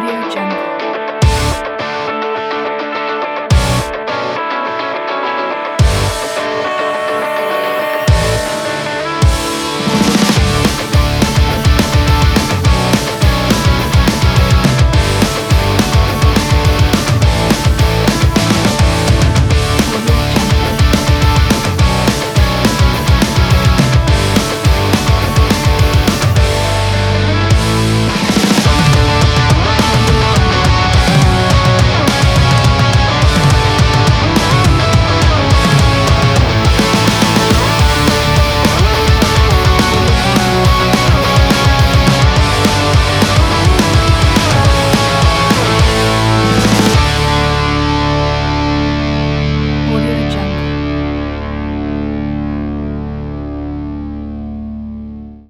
Audio Jungle.